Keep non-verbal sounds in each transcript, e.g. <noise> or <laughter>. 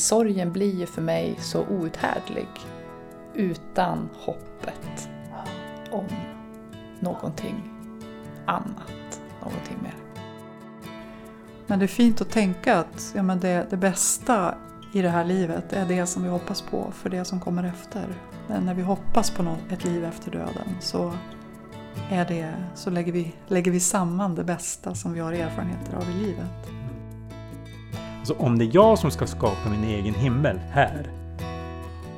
Sorgen blir ju för mig så outhärdlig utan hoppet om någonting annat, någonting mer. Men det är fint att tänka att ja, men det, det bästa i det här livet är det som vi hoppas på för det som kommer efter. Men när vi hoppas på något, ett liv efter döden så, är det, så lägger, vi, lägger vi samman det bästa som vi har erfarenheter av i livet. Alltså om det är jag som ska skapa min egen himmel här.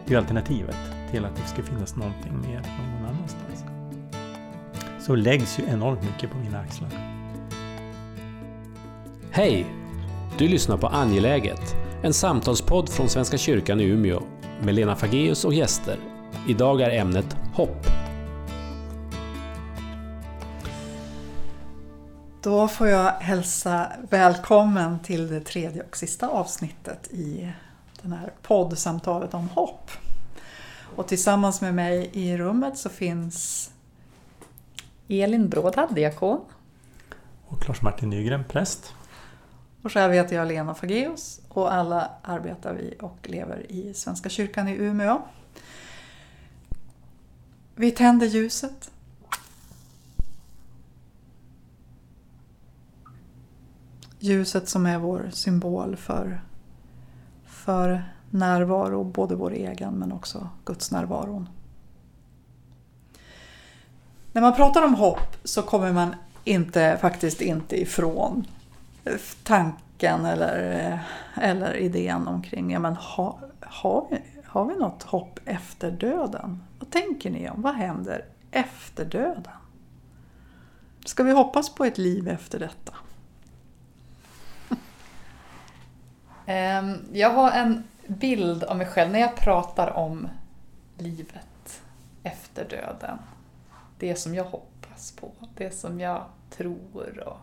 Det är alternativet till att det ska finnas någonting mer någon annanstans. Så läggs ju enormt mycket på mina axlar. Hej! Du lyssnar på Angeläget, en samtalspodd från Svenska kyrkan i Umeå med Lena Fageus och gäster. Idag är ämnet hopp. Då får jag hälsa välkommen till det tredje och sista avsnittet i den här poddsamtalet om hopp. Och tillsammans med mig i rummet så finns Elin Brådhad, diakon. Och Lars-Martin Nygren, präst. Och själv heter jag Lena Fageus och alla arbetar vi och lever i Svenska kyrkan i Umeå. Vi tänder ljuset. Ljuset som är vår symbol för, för närvaro, både vår egen men också Guds närvaron. När man pratar om hopp så kommer man inte, faktiskt inte ifrån tanken eller, eller idén omkring, ja men ha, har, vi, har vi något hopp efter döden? Vad tänker ni om? Vad händer efter döden? Ska vi hoppas på ett liv efter detta? Ehm, Ehm, jag har en bild av mig själv när jag pratar om livet efter döden. Det som jag hoppas på, det som jag tror och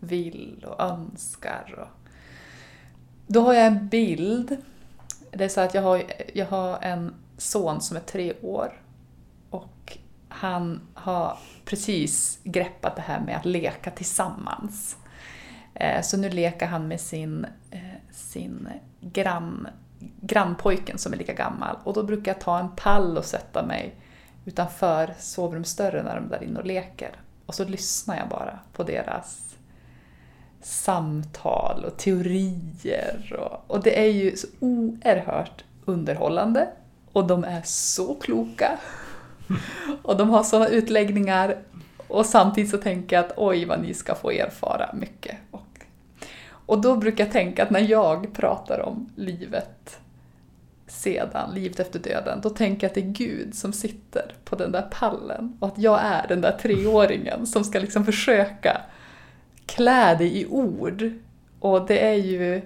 vill och önskar. Och... Då har jag en bild. Det är så att jag har, jag har en son som är tre år och han har precis greppat det här med att leka tillsammans. Ehm, så nu leker han med sin, sin grann, grannpojken som är lika gammal och då brukar jag ta en pall och sätta mig utanför sovrumsdörren när de är där inne och leker. Och så lyssnar jag bara på deras samtal och teorier. Och, och det är ju så oerhört underhållande och de är så kloka. <laughs> Och de har sådana utläggningar och samtidigt så tänker jag att oj vad ni ska få erfara mycket. Och, och då brukar jag tänka att när jag pratar om livet sedan, livet efter döden, då tänker jag att det är Gud som sitter på den där pallen och att jag är den där treåringen som ska liksom försöka klä det i ord. Och det är ju,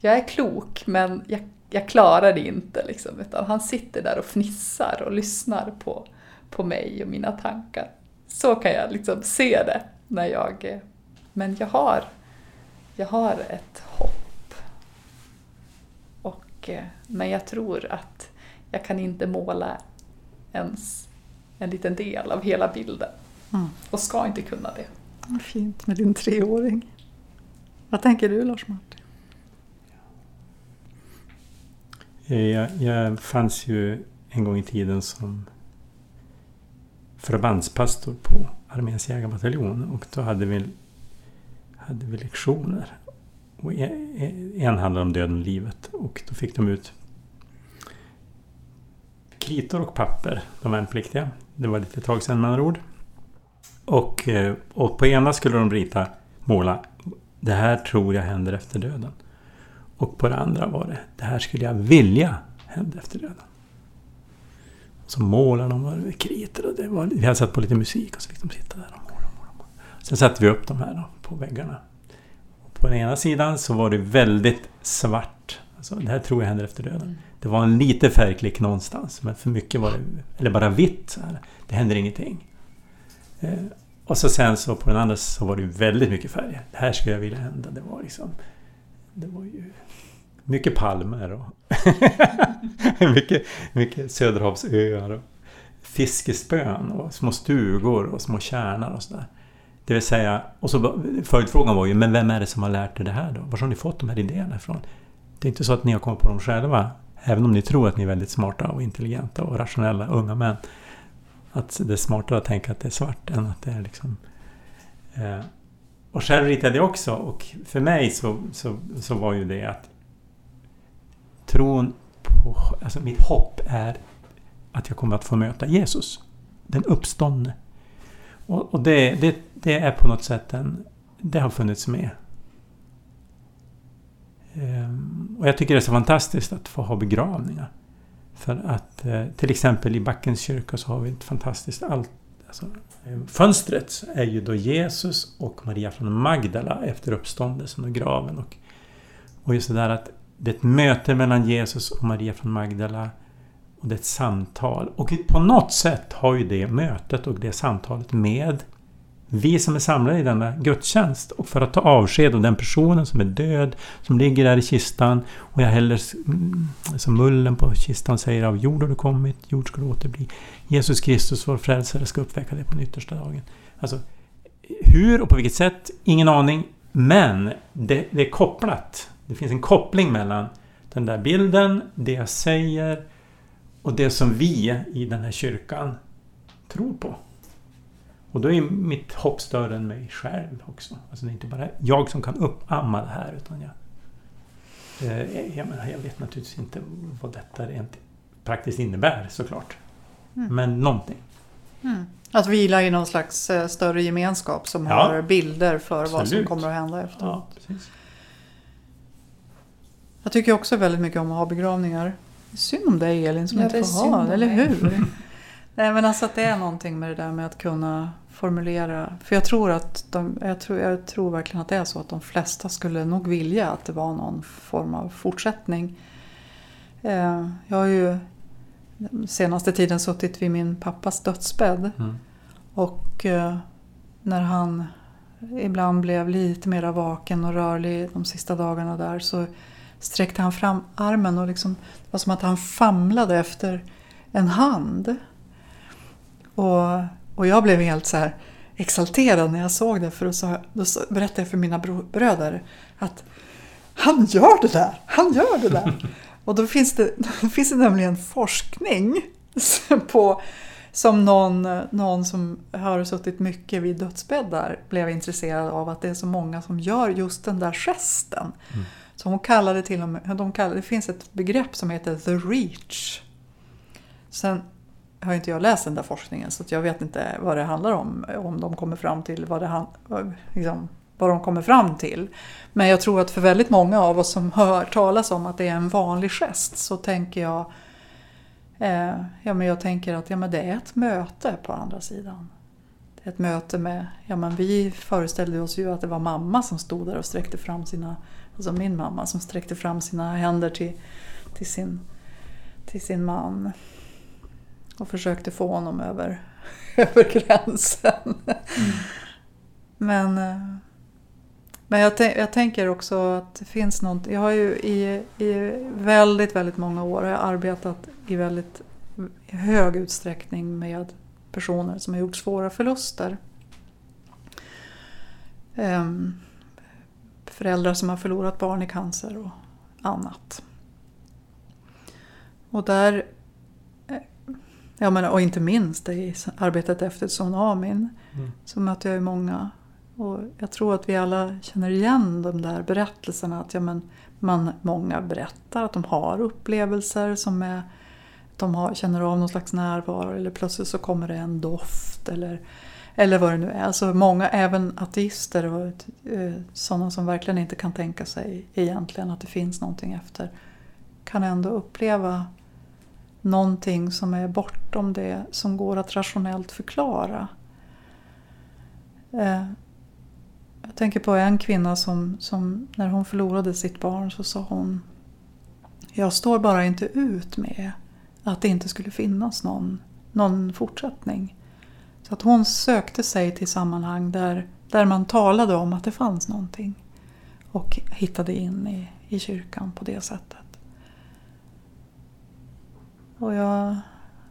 jag är klok men jag, jag klarar det inte liksom, utan han sitter där och fnissar och lyssnar på, på mig och mina tankar. Så kan jag liksom se det när jag, men jag har, jag har ett hopp. Och, men jag tror att jag kan inte måla ens en liten del av hela bilden. Mm. Och ska inte kunna det. Fint med din treåring. Vad tänker du Lars-Martin? Jag, jag fanns ju en gång i tiden som förbandspastor på Arméns jägarbataljon och då hade vi, hade vi lektioner. Och en, en handlade om döden och livet och då fick de ut kritor och papper, de värnpliktiga. Det var lite tag sedan med andra ord. Och, eh, och på ena skulle de rita, måla, det här tror jag händer efter döden. Och på det andra var det, det här skulle jag vilja hända efter döden. Så målade de med kritor och det var, vi hade satt på lite musik och så fick de sitta där och måla. måla, måla. Sen satte vi upp de här då, på väggarna. Och på den ena sidan så var det väldigt svart. Alltså, det här tror jag händer efter döden. Mm. Det var en liten färgklick någonstans, men för mycket var det, eller bara vitt. Det händer ingenting. Eh, och så sen så på den andra så var det väldigt mycket färger. Det här skulle jag vilja hända. Det var liksom... Det var ju... Mycket palmer och... <laughs> mycket, mycket Söderhavsöar och fiskespön och små stugor och små kärnar och sådär. Det vill säga, och så följdfrågan var ju, men vem är det som har lärt er det här då? Var har ni fått de här idéerna ifrån? Det är inte så att ni har kommit på dem själva. Även om ni tror att ni är väldigt smarta och intelligenta och rationella unga män. Att det är smartare att tänka att det är svart än att det är liksom... Eh, och själv ritade jag också och för mig så, så, så var ju det att tron på... Alltså mitt hopp är att jag kommer att få möta Jesus. Den uppståndne. Och, och det, det, det är på något sätt en... Det har funnits med. Ehm, och jag tycker det är så fantastiskt att få ha begravningar. För att eh, till exempel i Backens kyrka så har vi ett fantastiskt allt. Alltså, ehm, fönstret är ju då Jesus och Maria från Magdala efter uppståndelsen och graven. Och, och just det där att det är ett möte mellan Jesus och Maria från Magdala. Och det är ett samtal. Och på något sätt har ju det mötet och det samtalet med vi som är samlade i denna gudstjänst och för att ta avsked av den personen som är död, som ligger där i kistan och jag häller mm, som mullen på kistan säger av jord har du kommit, jord ska du återbli. Jesus Kristus, vår frälsare, ska uppväcka dig på den yttersta dagen. Alltså, hur och på vilket sätt? Ingen aning. Men det, det är kopplat. Det finns en koppling mellan den där bilden, det jag säger och det som vi i den här kyrkan tror på. Och då är mitt hopp större än mig själv också. Alltså det är inte bara jag som kan uppamma det här utan jag... Eh, jag, menar, jag vet naturligtvis inte vad detta rent praktiskt innebär såklart. Mm. Men någonting. Mm. Att vila i någon slags eh, större gemenskap som ja. har bilder för Absolut. vad som kommer att hända efteråt. Ja, jag tycker också väldigt mycket om att ha begravningar. Synd om dig Elin som ja, inte får ha eller hur? <laughs> Nej men alltså att det är någonting med det där med att kunna formulera. För jag tror att de, jag tror, jag tror verkligen att det är så att de flesta skulle nog vilja att det var någon form av fortsättning. Eh, jag har ju senaste tiden suttit vid min pappas dödsbädd. Mm. Och eh, när han ibland blev lite mer vaken och rörlig de sista dagarna där så sträckte han fram armen och liksom, det var som att han famlade efter en hand. Och, och jag blev helt så här exalterad när jag såg det för så, då berättade jag för mina bröder att han gör det där, han gör det där. <laughs> och då finns det, då finns det nämligen forskning <laughs> på, som någon, någon som har suttit mycket vid dödsbäddar blev intresserad av att det är så många som gör just den där gesten. Mm. Så hon kallade till och med, de kallade, det finns ett begrepp som heter the reach. Sen har inte jag läst den där forskningen så jag vet inte vad det handlar om. Om de kommer fram till vad, det, liksom, vad de kommer fram till. Men jag tror att för väldigt många av oss som hör talas om att det är en vanlig gest så tänker jag eh, ja, men jag tänker att ja, men det är ett möte på andra sidan. Ett möte med, ja men vi föreställde oss ju att det var mamma som stod där och sträckte fram sina, alltså min mamma som sträckte fram sina händer till, till, sin, till sin man och försökte få honom över, <laughs> över gränsen. Mm. Men, men jag, jag, tänker också att det finns något. Jag har ju i, i väldigt, väldigt många år har jag arbetat i väldigt hög utsträckning med personer som har gjort svåra förluster. Um, föräldrar som har förlorat barn i cancer och annat. Och där Ja, men, och inte minst i arbetet efter tsunamin mm. så möter jag ju många. Och jag tror att vi alla känner igen de där berättelserna. Att ja, men, man, många berättar att de har upplevelser som är de har, känner av någon slags närvaro eller plötsligt så kommer det en doft eller, eller vad det nu är. Alltså många, även ateister och eh, sådana som verkligen inte kan tänka sig egentligen att det finns någonting efter kan ändå uppleva någonting som är bortom det som går att rationellt förklara. Eh, jag tänker på en kvinna som, som när hon förlorade sitt barn så sa hon Jag står bara inte ut med att det inte skulle finnas någon, någon fortsättning. Så att hon sökte sig till sammanhang där, där man talade om att det fanns någonting. Och hittade in i, i kyrkan på det sättet. Och jag,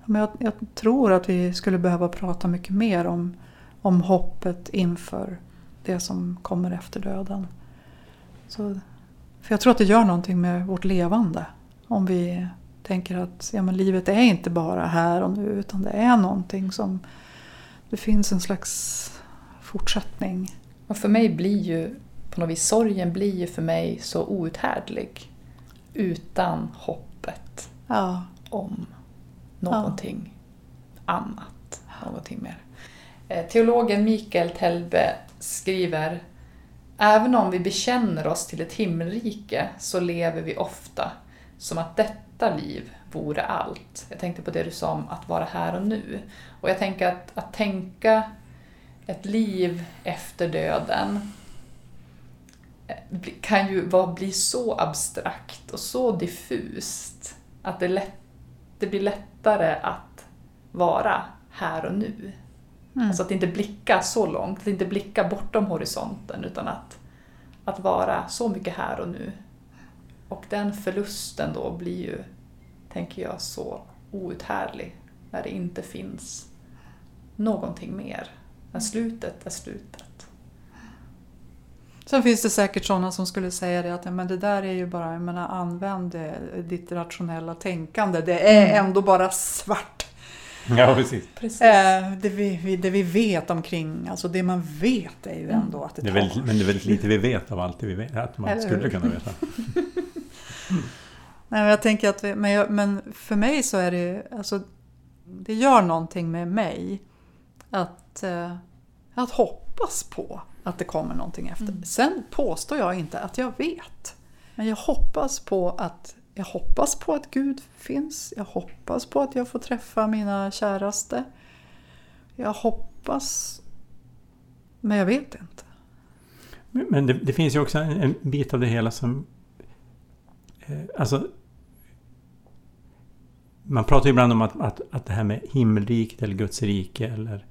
jag, jag, tror att vi skulle behöva prata mycket mer om, om hoppet inför det som kommer efter döden. Så För jag tror att det gör någonting med vårt levande. Om vi tänker att ja, men livet är inte bara här och nu utan det är någonting som... Det finns en slags fortsättning. Och för mig blir ju, på något vis, sorgen blir ju för mig så outhärdlig utan hoppet Ja, om någonting annat. Någonting mer. Eh, Teologen Mikael Telbe skriver Även om vi bekänner oss till ett himmelrike så lever vi ofta som att detta liv vore allt. Jag tänkte på det du sa om att vara här och nu. Och jag tänker att, att tänka ett liv efter döden eh, kan ju vara, bli så abstrakt och så diffust att det, lätt, det blir lättare att vara här och nu. Mm. Alltså att inte blicka så långt, att inte blicka bortom horisonten utan att, att vara så mycket här och nu. Och den förlusten då blir ju, tänker jag, så outhärdlig när det inte finns någonting mer. När slutet är slutet. Sen finns det säkert sådana som skulle säga det att ja, men det där är ju bara, jag menar använd ditt rationella tänkande. Det är ändå bara svart. Ja, precis. Precis. Eh, det, vi, det vi vet omkring, alltså det man vet är ju ändå att det Det är tar. väldigt, men det är väldigt lite vi vet av allt det vi vet, att man Eller skulle hur? kunna veta. <laughs> Nej, men jag tänker att vi, men, jag, men för mig så är det alltså, det gör någonting med mig att, eh, att hoppas på att det kommer någonting efter. Mm. Sen påstår jag inte att jag vet. Men jag hoppas på att jag hoppas på att Gud finns. Jag hoppas på att jag får träffa mina käraste. Jag hoppas... Men jag vet inte. Men men det, det finns ju också en, en bit av det hela som... Eh, alltså... Man pratar ju ibland om att, att, att det här med himmelriket eller Guds rike eller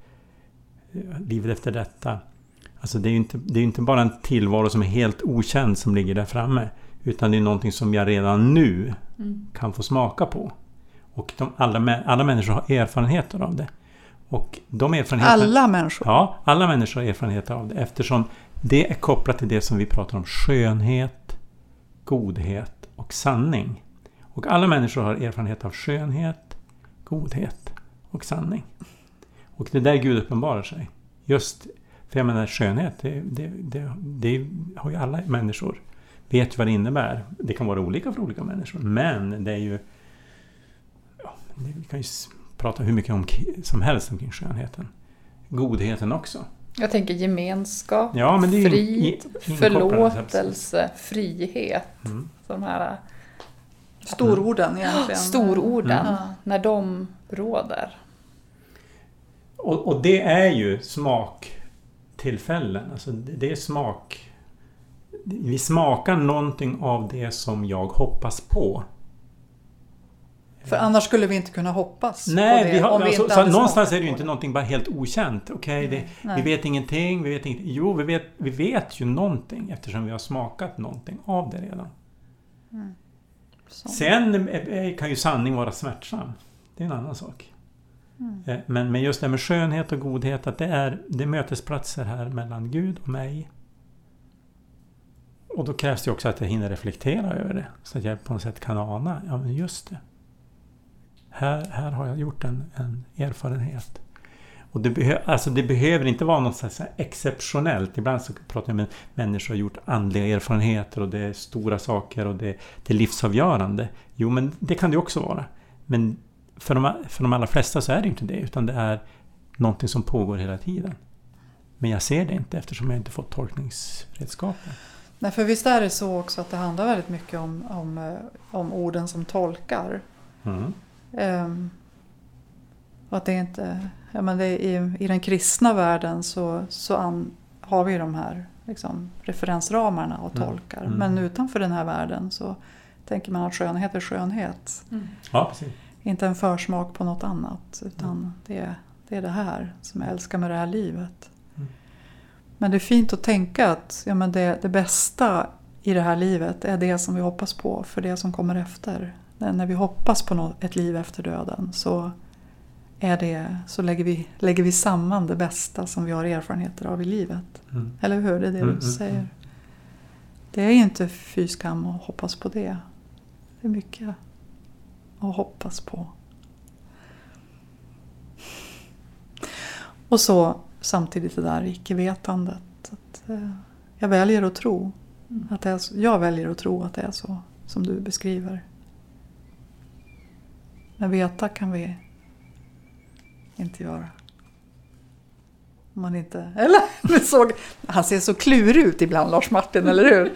eh, livet efter detta. Alltså det är ju inte, det är inte bara en tillvaro som är helt okänd som ligger där framme. Utan det är någonting som jag redan nu Mm. kan få smaka på. Och de, alla, alla människor har erfarenheter av det. Och de erfarenheterna... Alla människor. Ja, alla människor har erfarenheter av det eftersom det är kopplat till det som vi pratar om skönhet, godhet och sanning. Och alla människor har erfarenhet av skönhet, godhet och sanning. Och det är där Gud uppenbarar sig. Just, för jag menar skönhet, det, det, det, det har ju alla människor. Vet ju vad det innebär. Det kan vara olika för olika människor, men det är ju... Ja, vi kan ju prata hur mycket om, som helst omkring skönheten. Godheten också. Jag tänker gemenskap, Ja, men det är ju frid, förlåtelse, frihet. Mm. De här Stororden egentligen. <gasps> stororden, Mm. när de råder. Och, och det är ju smaktillfällen. Alltså det, är smak... Vi smakar någonting av det som jag hoppas på. För annars skulle vi inte kunna hoppas Nej, på det. vi har, om vi alltså, inte så någonstans är det ju inte någonting bara helt okänt. Okej, det- Nej. vi vet ingenting, vi vet ingenting. Jo, vi vet, vi vet ju någonting eftersom vi har smakat någonting av det redan. Så. Sen eh, kan ju sanning vara smärtsam. Det är en annan sak. Mm. Eh, Men, men just det med skönhet och godhet, att det är, det är mötesplatser här mellan Gud och mig. Och då krävs det också att jag hinner reflektera över det. Så att jag på något sätt kan ana, ja men just det. Här, här har jag gjort en, en erfarenhet. Och det, behö, alltså det behöver inte vara något så exceptionellt. Ibland så pratar jag med människor som har gjort andliga erfarenheter och det är stora saker och det, det är livsavgörande. Jo, men det kan det också vara. Men för de, för de allra flesta så är det inte det, utan det är någonting som pågår hela tiden. Men jag ser det inte eftersom jag inte fått tolkningsredskapen. Nej, för visst är det så också att det handlar väldigt mycket om, om, eh, om orden som tolkar. Mm. Ehm, och att det inte... Ja, men det är, i, I den kristna världen så, så an, har vi de här liksom, referensramarna och Mm. tolkar. Mm. Men utanför den här världen så tänker man att skönhet är skönhet. Ja, precis. Inte en försmak på något annat. Utan Mm. det, är, det är det här som jag älskar med det här livet. Mm. Men det är fint att tänka att ja, men det, det bästa i det här livet är det som vi hoppas på för det som kommer efter. När, när vi hoppas på något, ett liv efter döden så, är det, så lägger, vi, lägger vi samman det bästa som vi har erfarenheter av i livet. Mm. Eller hur? Det är det Mm, du mm, säger. mm. det är inte fy skam att hoppas på det. Det är mycket att hoppas på. Och så samtidigt det där icke-vetandet. Att, eh, jag väljer att tro. Att det är så, jag väljer att tro att det är så som du beskriver. Men veta kan vi inte göra. Om man inte... Eller? <laughs> Såg, han ser så klurig ut ibland, Lars Martin, eller hur?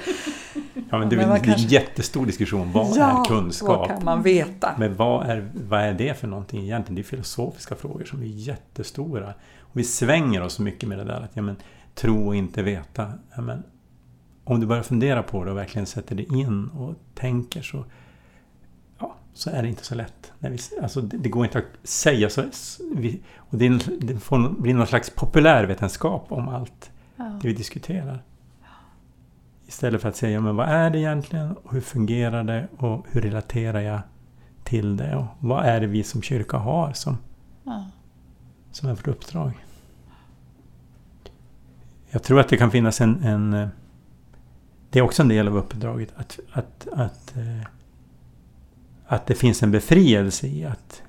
Ja, men det, är en kanske- jättestor diskussion. Vad Ja, är kunskap? Vad kan man veta? Men vad är, vad är det för någonting egentligen? Det är filosofiska frågor som är jättestora. Och vi svänger oss mycket med det där att ja, men, tro och inte veta. Ja, men, om du börjar fundera på det och verkligen sätter dig in och tänker så, så är det inte så lätt. När vi, alltså, det, det går inte att säga så. Vi, och det, det får bli någon slags populärvetenskap om allt Ja. det vi diskuterar. Istället för att säga, men vad är det egentligen? Och hur fungerar det? Och hur relaterar jag till det? Och vad är det vi som kyrka har som, Ja. som är vårt uppdrag? Jag tror att det kan finnas en... en eh, det är också en del av uppdraget att, att, att, eh, att det finns en befrielse i att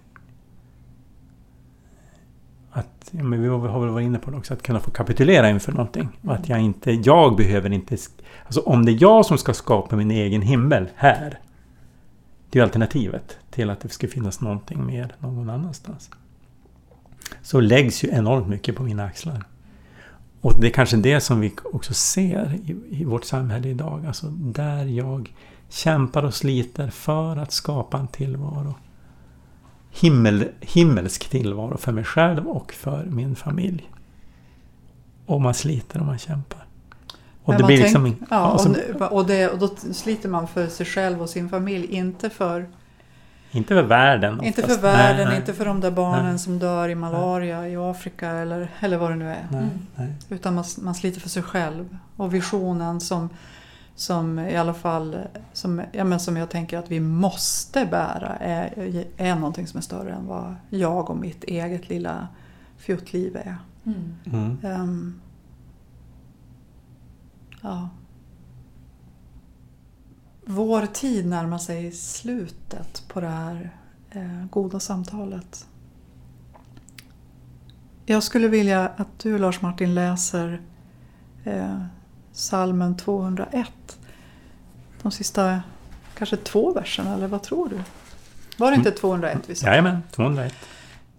att, ja, men vi har väl varit inne på det också, att kunna få kapitulera inför någonting. Och att jag inte, jag behöver inte... Alltså om det är jag som ska skapa min egen himmel här. Det är ju alternativet till att det ska finnas någonting mer någon annanstans. Så läggs ju enormt mycket på mina axlar. Och det är kanske det som vi också ser i, i vårt samhälle idag. Alltså där jag kämpar och sliter för att skapa en tillvaro himmel, himmelsk tillvaro för mig själv och för min familj. Och man sliter och man kämpar. Och Men det blir tänk- liksom... Ja, alltså, och, nu- och, det, och då sliter man för sig själv och sin familj, inte för, inte för världen inte oftast. för världen, Nej, nej, inte för de där barnen Nej. som dör i malaria i Afrika eller, eller vad det nu är. Nej, nej. Utan man, man sliter för sig själv. Och visionen som, som i alla fall som, ja, men som jag tänker att vi måste bära är, är någonting som är större än vad jag och mitt eget lilla fjuttliv är. Mm. Mm. Ehm, ja. Vår tid närmar sig slutet på det här eh, goda samtalet. Jag skulle vilja att du Lars Martin läser eh, salmen 201. De sista kanske två verserna, eller vad tror du? Var det inte 201 vi sa? Jajamän, 201.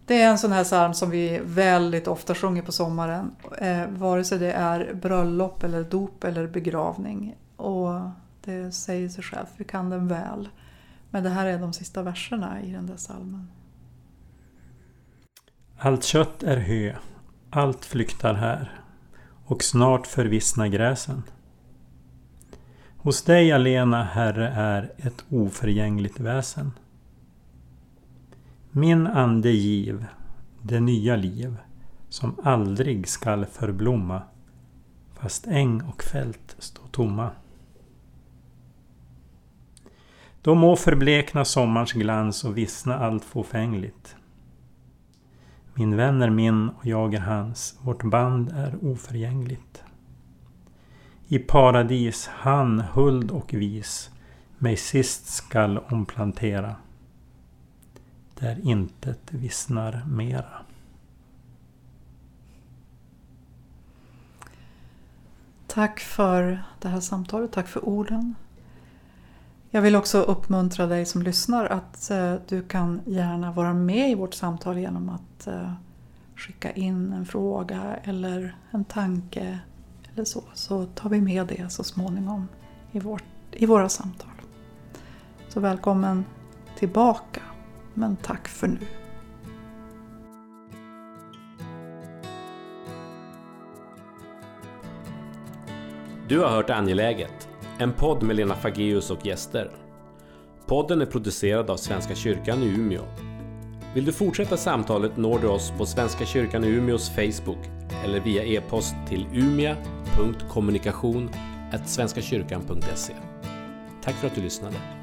Det är en sån här psalm som vi väldigt ofta sjunger på sommaren. Eh, vare sig det är bröllop eller dop eller begravning. Och det säger sig själv, vi kan den väl. Men det här är de sista verserna i den där psalmen. Allt kött är hö, allt flyktar här och snart förvissnar gräsen. Hos dig alena, Herre, är ett oförgängligt väsen. Min ande giv, det nya liv, som aldrig skall förblomma, fast äng och fält stå tomma. Då må förblekna sommarns glans och vissna allt fåfängligt. Min vän är min och jag är hans, vårt band är oförgängligt. I paradis han, huld och vis, mig sist skall omplantera. Där intet vissnar mera. Tack för det här samtalet, tack för orden. Jag vill också uppmuntra dig som lyssnar att eh, du kan gärna vara med i vårt samtal genom att eh, skicka in en fråga eller en tanke eller så. Så tar vi med det så småningom i, vårt, i våra samtal. Så välkommen tillbaka, men tack för nu. Du har hört Angeläget, en podd med Lena Fageus och gäster. Podden är producerad av Svenska kyrkan i Umeå. Vill du fortsätta samtalet når du oss på Svenska kyrkan i Umeås Facebook eller via e-post till umia.kommunikation svenskakyrkan.se. Tack för att du lyssnade.